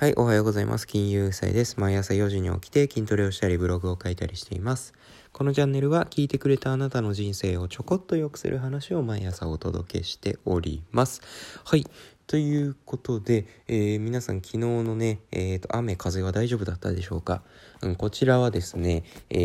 はい、おはようございます。金融祭です。毎朝4時に起きて筋トレをしたりブログを書いたりしています。このチャンネルは聞いてくれたあなたの人生をちょこっと良くする話を毎朝お届けしております。はい。ということで、えー、皆さん昨日のね、えーと、雨風は大丈夫だったでしょうか、うん、こちらはですね、え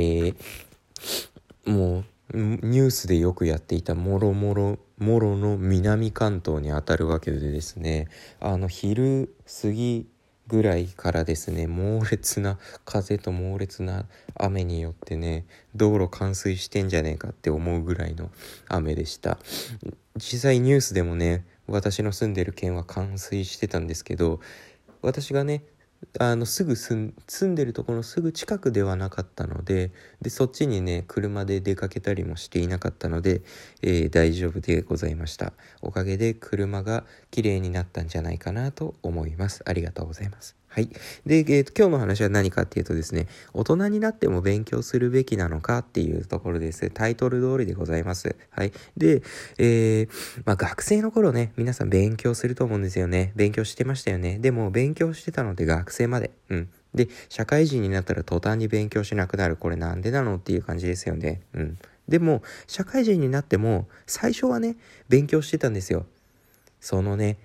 ー、もうニュースでよくやっていたもろもろもろの南関東にあたるわけでですねあの昼過ぎぐらいからですね猛烈な風と猛烈な雨によってね道路冠水してんじゃねえかって思うぐらいの雨でした。実際ニュースでもね私の住んでる県は冠水してたんですけど私がねあのすぐ住んでるところのすぐ近くではなかったのででそっちにね車で出かけたりもしていなかったので、えー、大丈夫でございました。おかげで車が綺麗になったんじゃないかなと思います。ありがとうございます。はい。で、えーと、今日の話は何かっていうとですね、大人になっても勉強するべきなのかっていうところです。タイトル通りでございます。はい。で、えー、まあ学生の頃ね、皆さん勉強すると思うんですよね。勉強してましたよね。でも勉強してたので学生まで。うん。で、社会人になったら途端に勉強しなくなる。これなんでなのっていう感じですよね。うん。でも、社会人になっても、最初はね、勉強してたんですよ。そのね、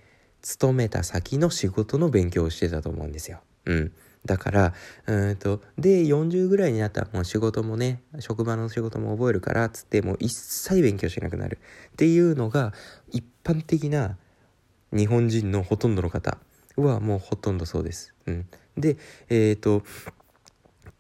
勤めた先の仕事の勉強をしてたと思うんですよ。うん。だから、うんと、で、40ぐらいになったらもう仕事もね、職場の仕事も覚えるから、つってもう一切勉強しなくなる。っていうのが、一般的な日本人のほとんどの方はもうほとんどそうです。うん。で、えっ、ー、と、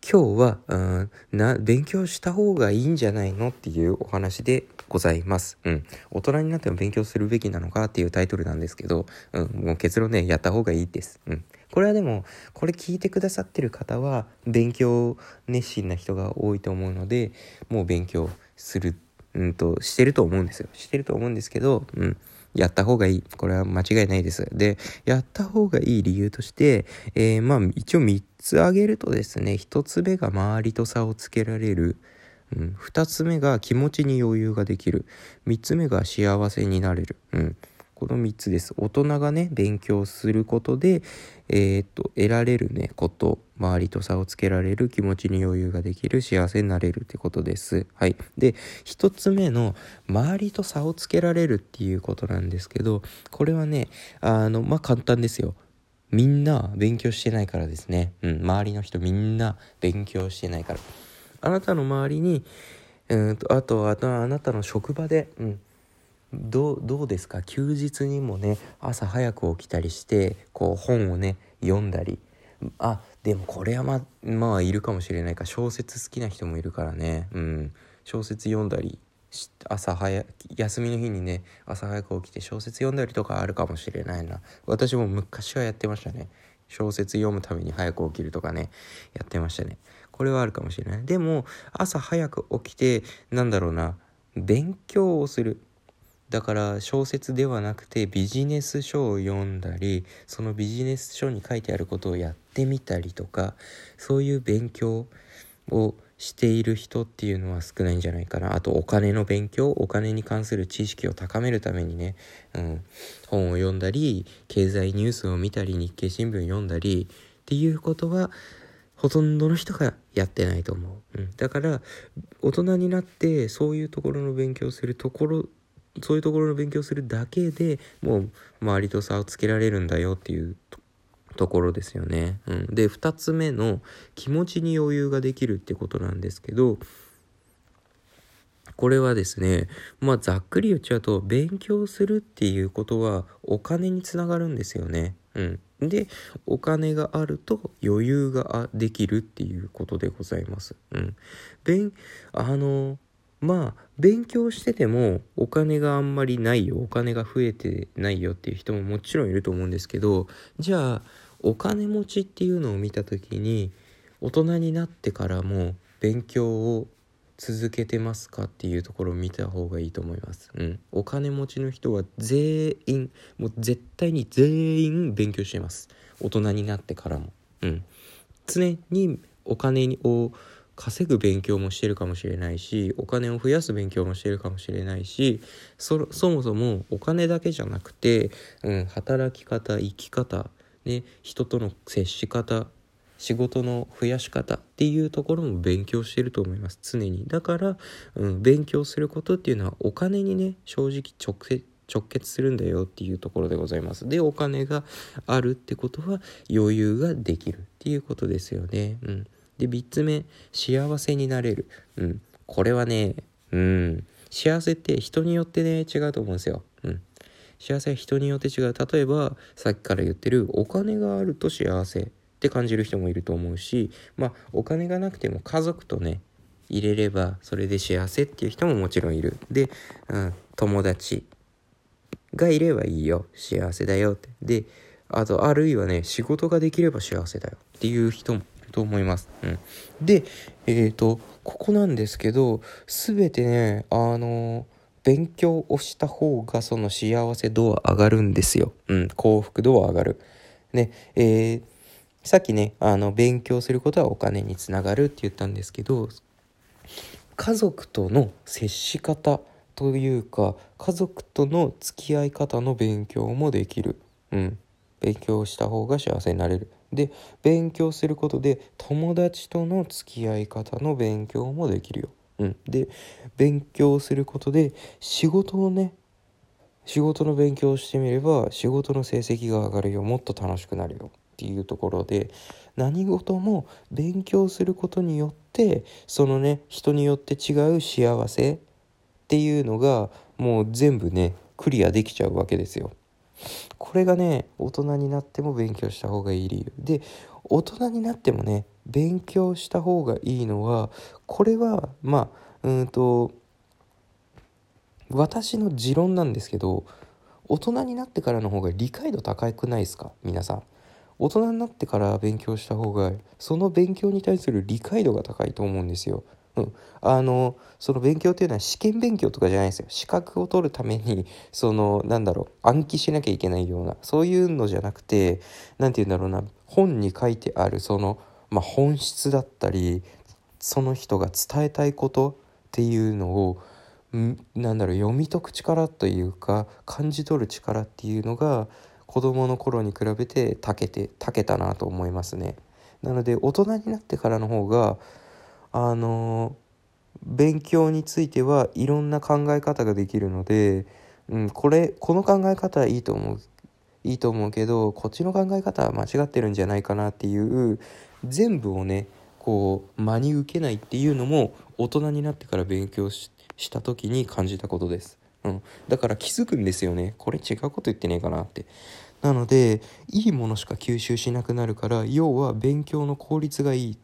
今日は、うん、な、勉強した方がいいんじゃないのっていうお話でございます。うん。大人になっても勉強するべきなのかっていうタイトルなんですけど、うん、もう結論ね、やった方がいいです。うん。これはでも、これ聞いてくださってる方は、勉強熱心な人が多いと思うので、もう勉強する、うんと、してると思うんですよ。してると思うんですけど、うん。やった方がいい。これは間違いないです。で、やった方がいい理由として、えー、まあ、一応3つ挙げるとですね、1つ目が周りと差をつけられる。うん、2つ目が気持ちに余裕ができる。3つ目が幸せになれる。うん。この3つです。大人がね、勉強することで、えー、っと、得られるね、こと、周りと差をつけられる、気持ちに余裕ができる、幸せになれるってことです。はい。で、1つ目の、周りと差をつけられるっていうことなんですけど、これはね、あの、まあ、簡単ですよ。みんな勉強してないからですね。うん、周りの人みんな勉強してないから。あなたの周りに、うんと、あと、あとあなたの職場で、うん、どうですか？休日にもね朝早く起きたりしてこう本をね読んだり。あでもこれはままあいるかもしれないか。小説好きな人もいるからね。うん。小説読んだり朝早休みの日にね朝早く起きて小説読んだりとかあるかもしれないな。私も昔はやってましたね。小説読むために早く起きるとかねやってましたね。これはあるかもしれない。でも朝早く起きてなんだろうな勉強をする。だから小説ではなくてビジネス書を読んだりそのビジネス書に書いてあることをやってみたりとかそういう勉強をしている人っていうのは少ないんじゃないかな。あとお金の勉強お金に関する知識を高めるためにね、うん、本を読んだり経済ニュースを見たり日経新聞読んだりっていうことはほとんどの人がやってないと思う、うん、だから大人になってそういうところの勉強するところそういうところの勉強するだけでもう周りと差をつけられるんだよっていうところですよね。うん、で2つ目の気持ちに余裕ができるってことなんですけどこれはですねまあざっくり言っちゃうと勉強するっていうことはお金につながるんですよね。うん、でお金があると余裕ができるっていうことでございます。うん、あのまあ勉強しててもお金があんまりないよお金が増えてないよっていう人ももちろんいると思うんですけどじゃあお金持ちっていうのを見た時に大人になってからも勉強を続けてますかっていうところを見た方がいいと思います。うん。お金持ちの人は全員、もう絶対に全員勉強してます。大人になってからも。うん。常にお金を稼ぐ勉強もしてるかもしれないしお金を増やす勉強もしてるかもしれないしそもそもお金だけじゃなくて、うん、働き方生き方、ね、人との接し方仕事の増やし方っていうところも勉強してると思います。常に。だから、うん、勉強することっていうのはお金にね正直直接直結するんだよっていうところでございます。でお金があるってことは余裕ができるっていうことですよね。うん。で3つ目幸せになれる。うん。これはねうん。幸せって人によってね違うと思うんですよ。うん。幸せは人によって違う。例えばさっきから言ってるお金があると幸せって感じる人もいると思うしまあお金がなくても家族とね入れればそれで幸せっていう人ももちろんいる。で、うん、友達がいればいいよ。幸せだよって。であとあるいはね仕事ができれば幸せだよっていう人もと思います、うん、でえっ、ー、とここなんですけど全てねあの勉強をした方がその幸せ度は上がるんですよ、うん、幸福度は上がる。ねえーさっきねあの勉強することはお金につながるって言ったんですけど家族との接し方というか家族との付き合い方の勉強もできる。うん。勉強した方が幸せになれる。で、勉強することで友達との付き合い方の勉強もできるよ。うん。で、勉強することで仕事をね、仕事の勉強をしてみれば仕事の成績が上がるよ。もっと楽しくなるよ。っていうところで何事も勉強することによってそのね人によって違う幸せっていうのがもう全部ねクリアできちゃうわけですよ。これがね大人になっても勉強した方がいい理由で大人になってもね勉強した方がいいのはこれはまあうんと私の持論なんですけど大人になってからの方が理解度高くないですか？皆さん。大人になってから勉強した方がその勉強に対する理解度が高いと思うんですよ。うん、あのその勉強っていうのは試験勉強とかじゃないですよ資格を取るためにそのなんだろう暗記しなきゃいけないようなそういうのじゃなくて何て言うんだろうな本に書いてあるその、まあ、本質だったりその人が伝えたいことっていうのをなんだろう読み解く力というか感じ取る力っていうのが子供の頃に比べて長けて長けたなと思いますね。なので大人になってからの方があの勉強についてはいろんな考え方ができるので、うん、これこの考え方はいいと思ういいと思うけどこっちの考え方は間違ってるんじゃないかなっていう全部をねこう真に受けないっていうのも大人になってから勉強した時に感じたことです。うん、だから気づくんですよね。これ違うこと言ってねえかなって。なのでいいものしか吸収しなくなるから要は勉強の効率がいい。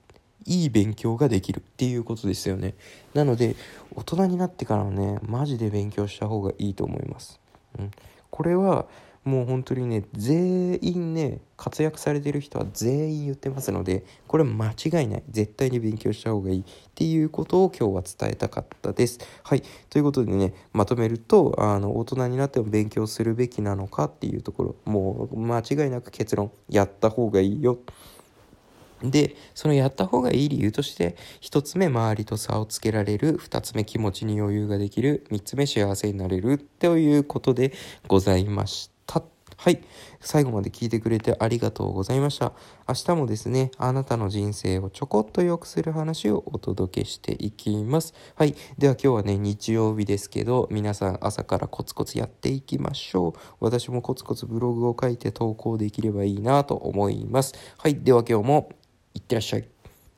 いい勉強ができるっていうことですよね。なので大人になってからねマジで勉強した方がいいと思います、うん、これはもう本当にね全員ね活躍されてる人は全員言ってますのでこれ間違いない。絶対に勉強した方がいいっていうことを今日は伝えたかったです。はい。ということでねまとめるとあの大人になっても勉強するべきなのかっていうところもう間違いなく結論やった方がいいよ。でそのやった方がいい理由として1つ目周りと差をつけられる2つ目気持ちに余裕ができる3つ目幸せになれるということでございました。はい。最後まで聞いてくれてありがとうございました。明日もですね、あなたの人生をちょこっと良くする話をお届けしていきます。はい。では今日はね、日曜日ですけど、皆さん朝からコツコツやっていきましょう。私もコツコツブログを書いて投稿できればいいなと思います。はい。では今日もいってらっしゃい。